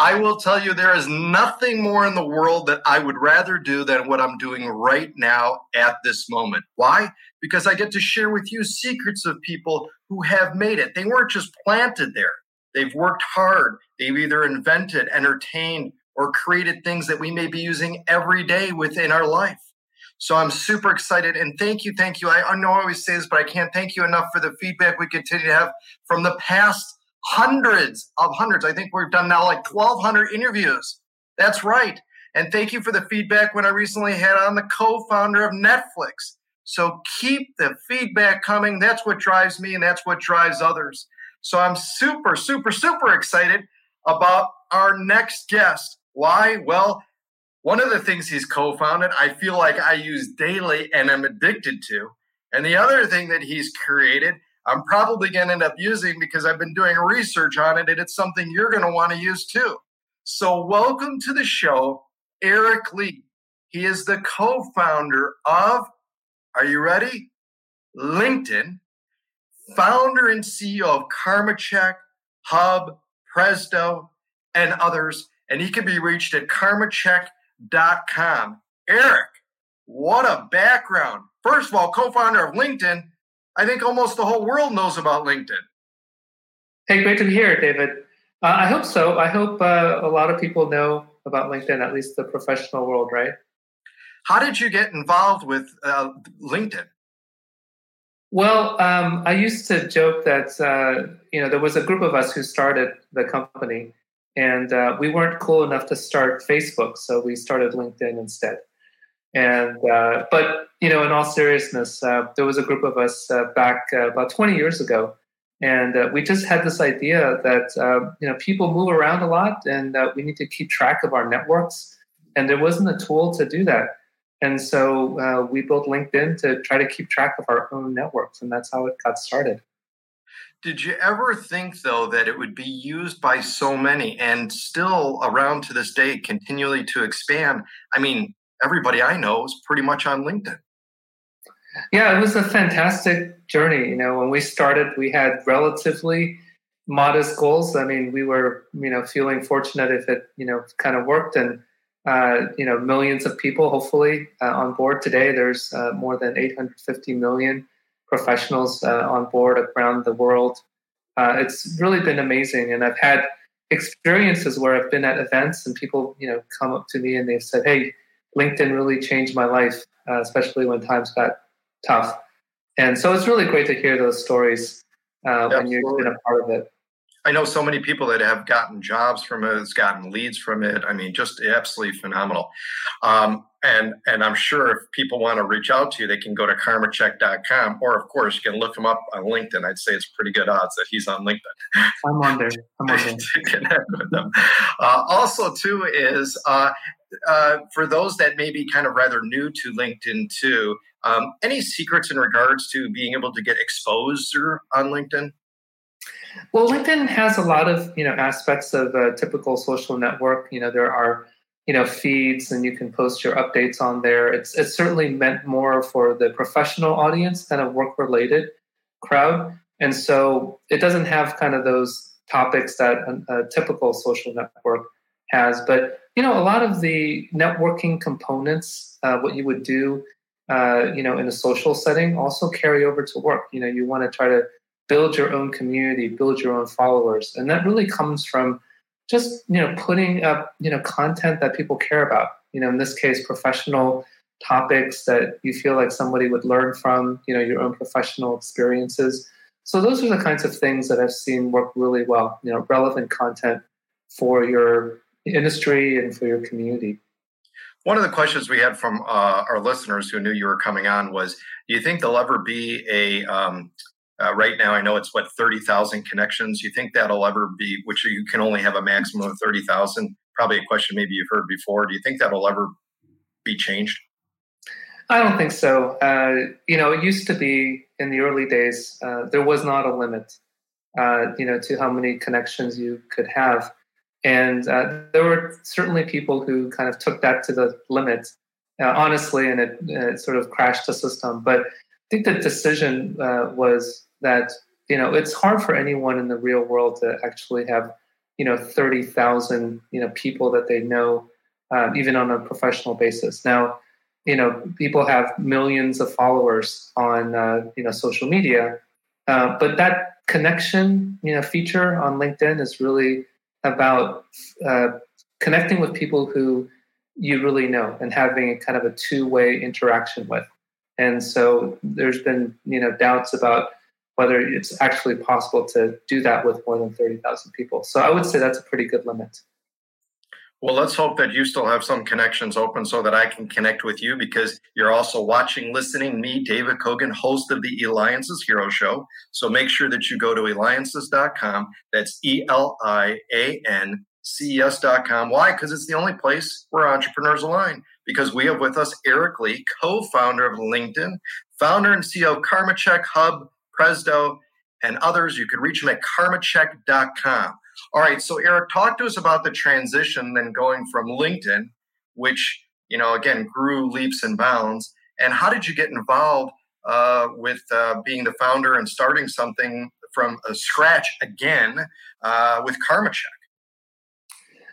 I will tell you, there is nothing more in the world that I would rather do than what I'm doing right now at this moment. Why? Because I get to share with you secrets of people who have made it. They weren't just planted there, they've worked hard. They've either invented, entertained, or created things that we may be using every day within our life. So I'm super excited and thank you, thank you. I know I always say this, but I can't thank you enough for the feedback we continue to have from the past hundreds of hundreds. I think we've done now like 1,200 interviews. That's right. And thank you for the feedback when I recently had on the co founder of Netflix. So keep the feedback coming. That's what drives me and that's what drives others. So I'm super, super, super excited about our next guest. Why? Well, one of the things he's co founded, I feel like I use daily and I'm addicted to. And the other thing that he's created I'm probably going to end up using because I've been doing research on it and it's something you're going to want to use too. So, welcome to the show, Eric Ly. He is the co founder of, are you ready? LinkedIn, founder and CEO of KarmaCheck, Hub, Presto, and others. And he can be reached at karmacheck.com. Eric, what a background. First of all, co founder of LinkedIn I think almost the whole world knows about LinkedIn. Hey, great to be here, David. Uh, I hope so. I hope uh, a lot of people know about LinkedIn, at least the professional world, right? How did you get involved with uh, LinkedIn? Well, um, I used to joke that uh, you know there was a group of us who started the company, and uh, we weren't cool enough to start Facebook, so we started LinkedIn instead. And uh, but you know, in all seriousness, uh, there was a group of us uh, back uh, about 20 years ago, and uh, we just had this idea that um, you know people move around a lot, and uh, we need to keep track of our networks. And there wasn't a tool to do that, and so we built LinkedIn to try to keep track of our own networks, and that's how it got started. Did you ever think, though, that it would be used by so many and still around to this day, continually to expand? I mean, everybody I know is pretty much on LinkedIn. Yeah, it was a fantastic journey. You know, when we started, we had relatively modest goals. I mean, we were, you know, feeling fortunate if it, you know, kind of worked and, uh, you know, millions of people hopefully uh, on board today. There's uh, more than 850 million professionals uh, on board around the world. Uh, it's really been amazing. And I've had experiences where I've been at events and people, you know, come up to me and they've said, Hey, LinkedIn really changed my life, uh, especially when times got tough. And so it's really great to hear those stories uh, when you've been a part of it. I know so many people that have gotten jobs from it, has gotten leads from it. I mean, just absolutely phenomenal. Um, and and I'm sure if people want to reach out to you, they can go to karmacheck.com, or of course, you can look him up on LinkedIn. I'd say it's pretty good odds that he's on LinkedIn. I'm on there. I'm on there. to connect with them. Uh, also, too, is uh, uh, for those that may be kind of rather new to LinkedIn too, um, any secrets in regards to being able to get exposure on LinkedIn? Well, LinkedIn has a lot of you know aspects of a typical social network. You know, there are you know feeds, and you can post your updates on there. It's it's certainly meant more for the professional audience, kind of work related crowd, and so it doesn't have kind of those topics that a, a typical social network has. But you know, a lot of the networking components, uh, what you would do, uh, you know, in a social setting, also carry over to work. You know, you want to try to build your own community, build your own followers, and that really comes from just you know putting up you know content that people care about. You know, in this case, professional topics that you feel like somebody would learn from. You know, your own professional experiences. So those are the kinds of things that I've seen work really well. You know, relevant content for your industry and for your community. One of the questions we had from uh, our listeners who knew you were coming on was Do you think there'll ever be a, um, uh, right now, I know it's what, 30,000 connections. You think that'll ever be, which you can only have a maximum of 30,000? Probably a question maybe you've heard before. Do you think that'll ever be changed? I don't think so. Uh, you know, it used to be in the early days, uh, there was not a limit, uh, you know, to how many connections you could have. And uh, there were certainly people who kind of took that to the limit, uh, honestly, and it, it, sort of crashed the system. But I think the decision uh, was that, you know, it's hard for anyone in the real world to actually have, you know, 30,000, you know, people that they know, even on a professional basis. Now, you know people have millions of followers on uh, you know social media uh, but that connection you know feature on linkedin is really about uh, connecting with people who you really know and having a kind of a two-way interaction with and so there's been you know doubts about whether it's actually possible to do that with more than 30,000 people so i would say that's a pretty good limit well, let's hope that you still have some connections open so that I can connect with you because you're also watching, listening, me, David Kogan, host of the Eliances Hero Show. So make sure that you go to eliances.com. That's E L I A N C E S.com. Why? Because it's the only place where entrepreneurs align. Because we have with us Eric Ly, co founder of LinkedIn, founder and CEO of Karma Check Hub, Presto, and others. You can reach them at karmacheck.com. All right, so Eric, talk to us about the transition then going from LinkedIn, which you know again grew leaps and bounds, and how did you get involved uh, with uh, being the founder and starting something from scratch again uh, with Karma Check?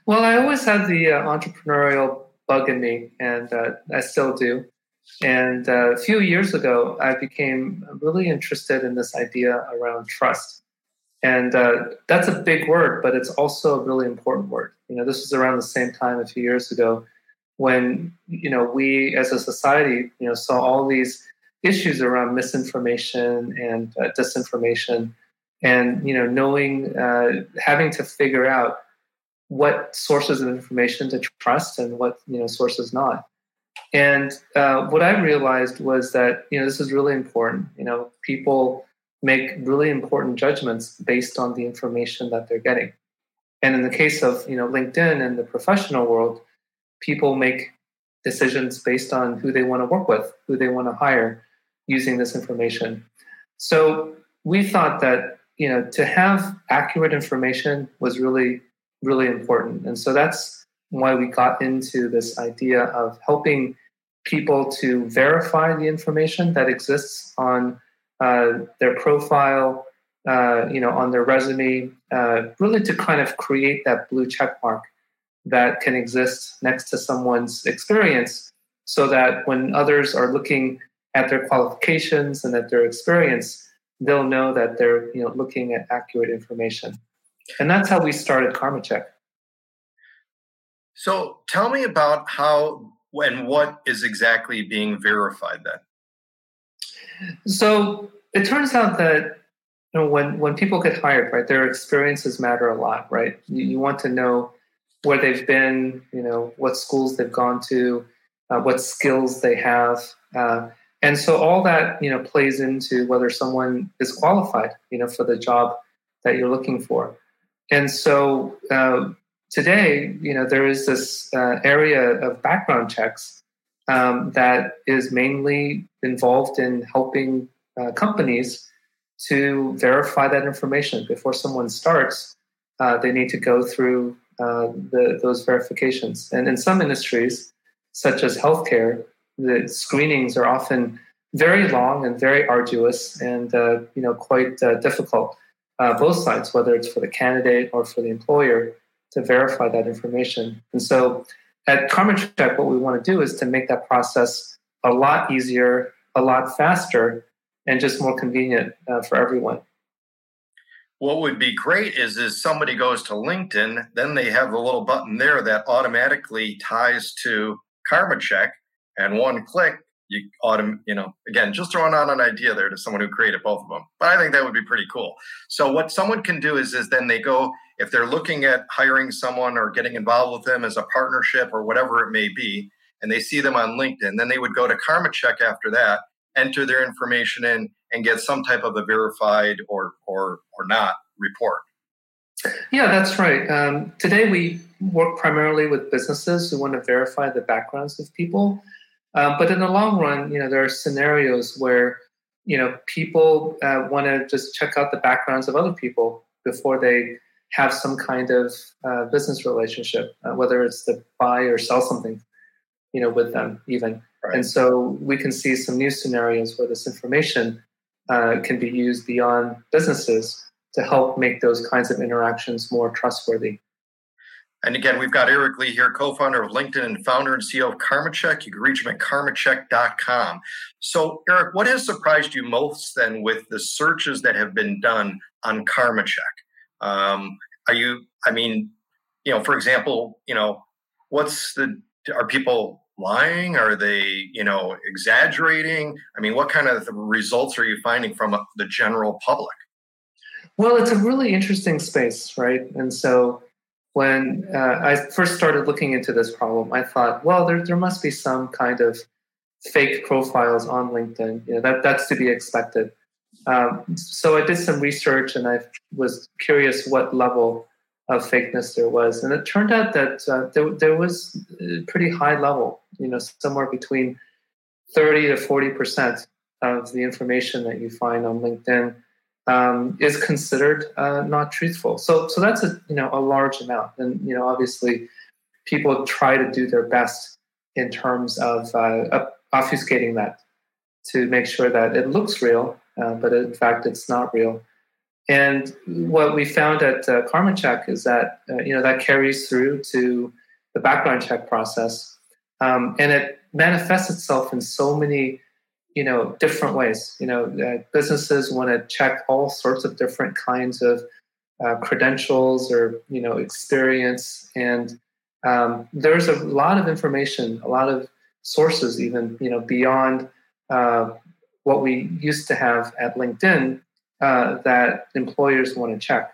Well, I always had the uh, entrepreneurial bug in me, and uh, I still do. And uh, a few years ago, I became really interested in this idea around trust. And uh, that's a big word, but it's also a really important word. You know, this was around the same time a few years ago when, you know, we as a society, you know, saw all these issues around misinformation and uh, disinformation and, you know, knowing, uh, having to figure out what sources of information to trust and what, you know, sources not. And uh, what I realized was that, you know, this is really important. You know, people make really important judgments based on the information that they're getting. And in the case of you know LinkedIn and the professional world, people make decisions based on who they want to work with, who they want to hire using this information. So we thought that you know to have accurate information was really really important. And so that's why we got into this idea of helping people to verify the information that exists on uh, their profile, uh, you know, on their resume, uh, really to kind of create that blue check mark that can exist next to someone's experience so that when others are looking at their qualifications and at their experience, they'll know that they're you know looking at accurate information. And that's how we started Karma Check. So tell me about how and what is exactly being verified then? So it turns out that you know, when when people get hired, right, their experiences matter a lot, right? You, you want to know where they've been, you know, what schools they've gone to, uh, what skills they have, uh, and so all that you know plays into whether someone is qualified, you know, for the job that you're looking for. And so uh, today, you know, there is this uh, area of background checks um, that is mainly involved in helping uh, companies to verify that information before someone starts. Uh, they need to go through uh, the, those verifications, and in some industries, such as healthcare, the screenings are often very long and very arduous, and uh, you know quite uh, difficult. both sides, whether it's for the candidate or for the employer, to verify that information. And so at Karma Check, what we want to do is to make that process a lot easier, a lot faster, and just more convenient uh, for everyone. What would be great is is somebody goes to LinkedIn, then they have a little button there that automatically ties to Karma Check, and one click you autom- you know again just throwing out an idea there to someone who created both of them but i think that would be pretty cool so what someone can do is is then they go if they're looking at hiring someone or getting involved with them as a partnership or whatever it may be and they see them on linkedin then they would go to karma check after that enter their information in and get some type of a verified or or or not report Yeah, that's right. Um, today we work primarily with businesses who want to verify the backgrounds of people. Um, but in the long run, you know, there are scenarios where you know people uh, want to just check out the backgrounds of other people before they have some kind of uh, business relationship, uh, whether it's to buy or sell something, you know, with them even. Right. And so we can see some new scenarios where this information uh, can be used beyond businesses to help make those kinds of interactions more trustworthy. And again, we've got Eric Ly here, co-founder of LinkedIn and founder and CEO of KarmaCheck. You can reach him at karmacheck.com. So, Eric, what has surprised you most then with the searches that have been done on KarmaCheck? Um, are you, I mean, you know, for example, you know, what's the, are people lying? Are they, you know, exaggerating? I mean, what kind of results are you finding from the general public? Well, it's a really interesting space, right? And so, when uh, I first started looking into this problem, I thought, well, there, there must be some kind of fake profiles on LinkedIn. You know, that, that's to be expected. Um, so I did some research and I was curious what level of fakeness there was. And it turned out that uh, there, there was a pretty high level, you know, somewhere between 30 to 40% of the information that you find on LinkedIn um, is considered uh, not truthful. So, so that's a you know a large amount, and you know obviously people try to do their best in terms of uh, obfuscating that to make sure that it looks real, uh, but in fact it's not real. And what we found at uh, KarmaCheck is that uh, you know that carries through to the background check process, um, and it manifests itself in so many you know different ways. You know uh, businesses want to check all sorts of different kinds of uh, credentials or you know experience. And um, there's a lot of information a lot of sources even you know beyond uh, what we used to have at linkedin uh, that employers want to check.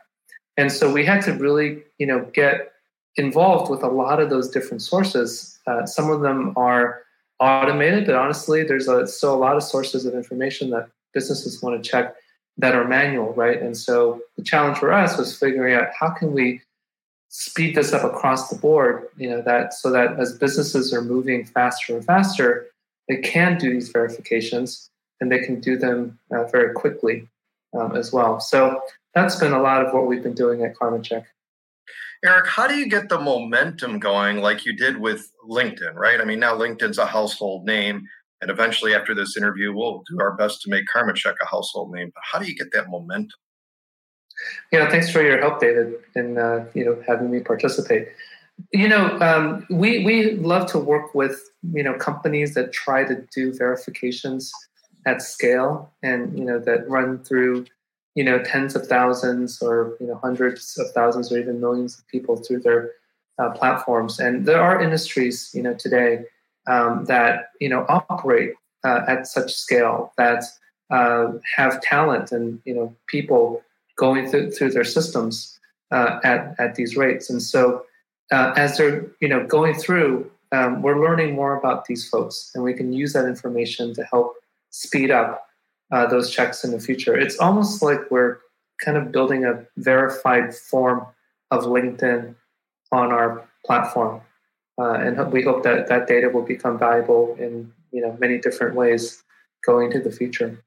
And so we had to really you know get involved with a lot of those different sources. Uh, some of them are automated, but honestly, there's a, still a lot of sources of information that businesses want to check that are manual, right? And so the challenge for us was figuring out how can we speed this up across the board, you know, that so that as businesses are moving faster and faster, they can do these verifications and they can do them uh, very quickly um, as well. So that's been a lot of what we've been doing at KarmaCheck. Eric, how do you get the momentum going like you did with LinkedIn, right? I mean, now LinkedIn's a household name, and eventually after this interview, we'll do our best to make KarmaCheck a household name. But how do you get that momentum? Yeah, thanks for your help, David, in uh, you know having me participate. You know, um, we we love to work with you know companies that try to do verifications at scale, and you know that run through you know tens of thousands or you know hundreds of thousands or even millions of people through their uh, platforms. And there are industries you know today um, that you know operate uh, at such scale that uh, have talent and you know people going through, through their systems uh, at, at these rates. And so uh, as they're you know going through um, we're learning more about these folks and we can use that information to help speed up uh, those checks in the future. It's almost like we're kind of building a verified form of LinkedIn on our platform, uh, and we hope that that data will become valuable in you know many different ways going into the future.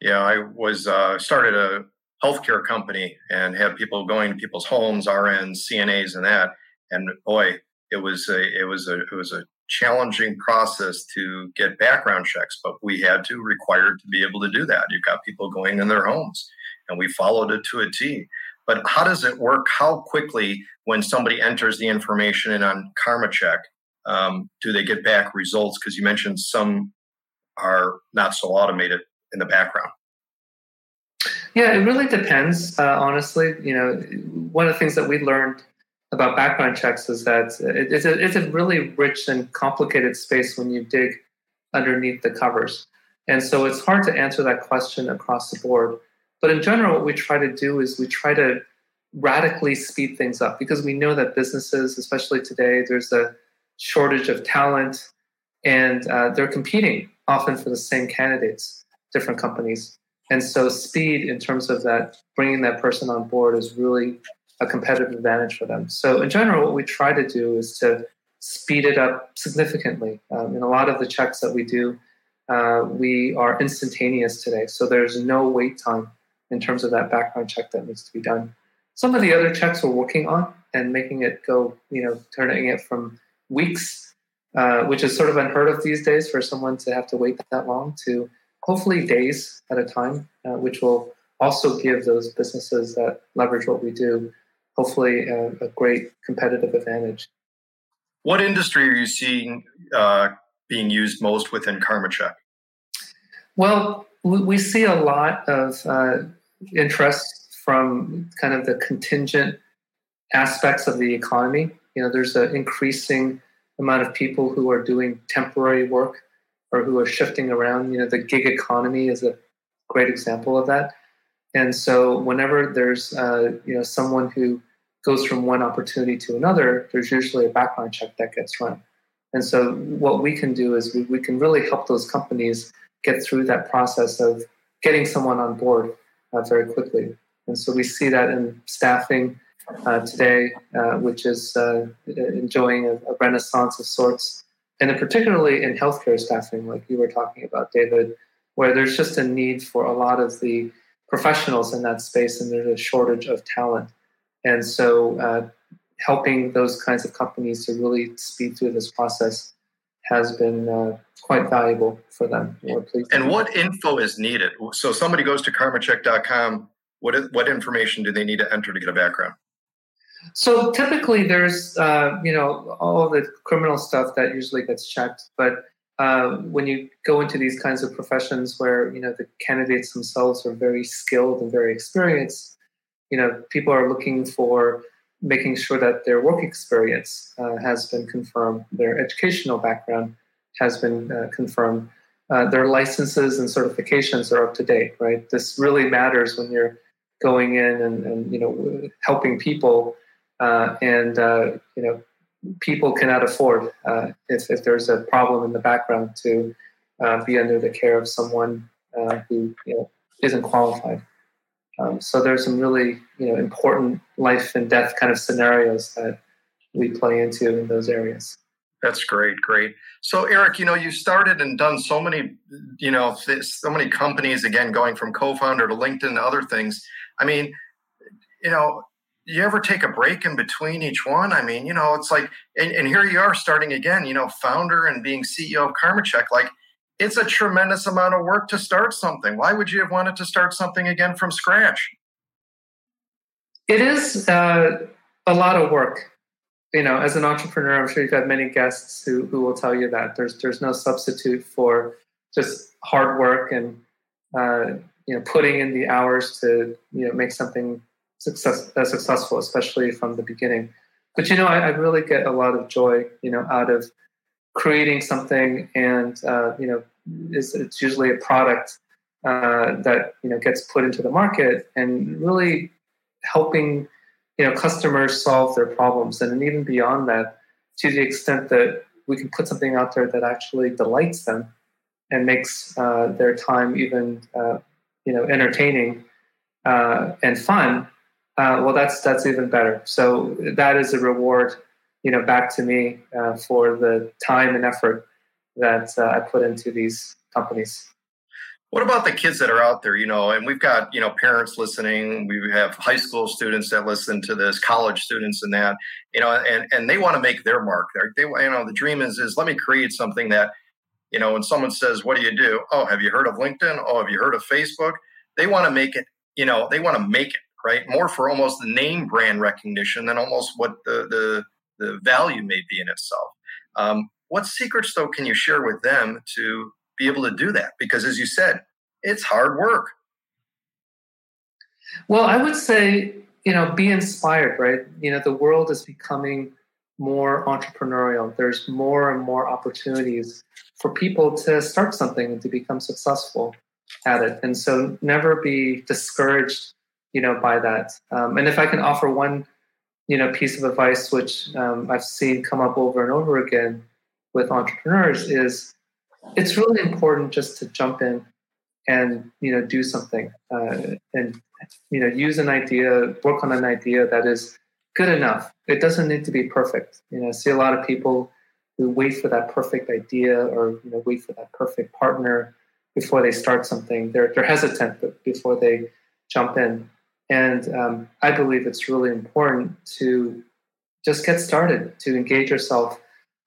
Yeah, I was uh, started a healthcare company and had people going to people's homes, RNs, CNAs, and that. And boy, it was a it was a it was a challenging process to get background checks, but we had to required to be able to do that. You've got people going in their homes, and we followed it to a T. But how does it work? How quickly, when somebody enters the information in on KarmaCheck, um, do they get back results? Because you mentioned some are not so automated in the background. Yeah, it really depends. Uh, honestly, you know, one of the things that we learned about background checks is that it's a, it's a really rich and complicated space when you dig underneath the covers. And so it's hard to answer that question across the board. But in general, what we try to do is we try to radically speed things up because we know that businesses, especially today, there's a shortage of talent and uh, they're competing often for the same candidates, different companies. And so speed in terms of that, bringing that person on board is really a competitive advantage for them. So in general, what we try to do is to speed it up significantly. Um, in a lot of the checks that we do, uh, we are instantaneous today. So there's no wait time in terms of that background check that needs to be done. Some of the other checks we're working on and making it go, you know, turning it from weeks, uh, which is sort of unheard of these days for someone to have to wait that long, to hopefully days at a time, uh, which will also give those businesses that leverage what we do, hopefully a, a great competitive advantage. What industry are you seeing uh, being used most within KarmaCheck? Well, we see a lot of uh, interest from kind of the contingent aspects of the economy. You know, there's an increasing amount of people who are doing temporary work or who are shifting around. You know, the gig economy is a great example of that. And so, whenever there's uh, you know someone who goes from one opportunity to another, there's usually a background check that gets run. And so, what we can do is we, we can really help those companies get through that process of getting someone on board uh, very quickly. And so, we see that in staffing uh, today, uh, which is uh, enjoying a, a, renaissance of sorts, and particularly in healthcare staffing, like you were talking about, David, where there's just a need for a lot of the professionals in that space, and there's a shortage of talent. And so, uh, helping those kinds of companies to really speed through this process has been uh, quite valuable for them. And what info is needed? So somebody goes to karmacheck.com. What, is, what information do they need to enter to get a background? So typically, there's uh, you know all the criminal stuff that usually gets checked, but uh, when you go into these kinds of professions where you know the candidates themselves are very skilled and very experienced, you know people are looking for making sure that their work experience uh, has been confirmed, their educational background has been uh, confirmed, uh, their licenses and certifications are up to date. Right, this really matters when you're going in and, and you know helping people, uh, and uh, you know people cannot afford uh, if, if there's a problem in the background to be under the care of someone who you know isn't qualified. Um, so there's some really you know important life and death kind of scenarios that we play into in those areas. That's great, great. So Eric, you know, you started and done so many, you know, so many companies. Again, going from co-founder to LinkedIn to other things. I mean, you know, you ever take a break in between each one? I mean, you know, it's like, and, and here you are starting again. You know, founder and being CEO of KarmaCheck. Like, it's a tremendous amount of work to start something. Why would you have wanted to start something again from scratch? It is uh, a lot of work. You know, as an entrepreneur, I'm sure you've had many guests who, who will tell you that there's there's no substitute for just hard work and uh, you know putting in the hours to you know make something success, uh, successful, especially from the beginning. But you know, I, I really get a lot of joy, you know, out of creating something and uh, you know it's, it's, usually a product uh, that you know gets put into the market and really helping you know customers solve their problems and, even beyond that to the extent that we can put something out there that actually delights them and makes uh, their time even uh, you know entertaining uh, and fun uh, well that's that's even better so that is a reward you know back to me uh, for the time and effort that uh, I put into these companies. What about the kids that are out there? You know, and we've got you know parents listening. We have high school students that listen to this, college students, and that you know, and and they want to make their mark. They you know, the dream is is let me create something that you know, when someone says, "What do you do?" Oh, have you heard of LinkedIn? Oh, have you heard of Facebook? They want to make it. You know, they want to make it right more for almost the name brand recognition than almost what the the the value may be in itself. Um, what secrets, though, can you share with them to be able to do that? Because as you said, it's hard work. Well, I would say, you know, be inspired, right? You know, the world is becoming more entrepreneurial. There's more and more opportunities for people to start something and to become successful at it. And so never be discouraged, you know, by that. Um, and if I can offer one you know piece of advice which um, I've seen come up over and over again with entrepreneurs is it's really important just to jump in and you know do something uh, and you know use an idea work on an idea that is good enough. It doesn't need to be perfect. You know I see a lot of people who wait for that perfect idea or you know wait for that perfect partner before they start something. They're, they're hesitant before they jump in and um, i believe it's really important to just get started to engage yourself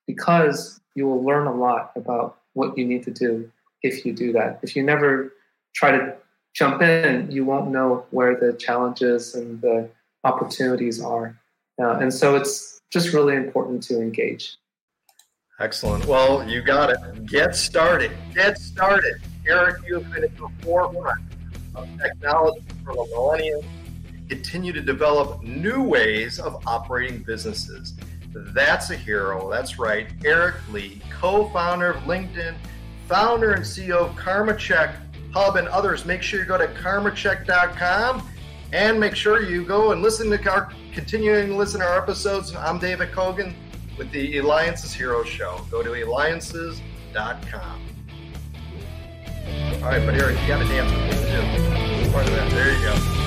because you will learn a lot about what you need to do if you do that. If you never try to jump in, you won't know where the challenges and the opportunities are. Uh, and so it's just really important to engage. Excellent. Well, you got it. Get started. Get started. Eric, you've been at the forefront of technology for the millennium. Continue to develop new ways of operating businesses. That's a hero. That's right. Eric Ly, co founder of LinkedIn, founder and CEO of KarmaCheck Hub, and others. Make sure you go to karmacheck.com and make sure you go and listen to our continuing to listen to our episodes. I'm David Kogan with the Eliances Hero Show. Go to eliances.com. All right, but Eric, you got to dance with me too part of that. There you go.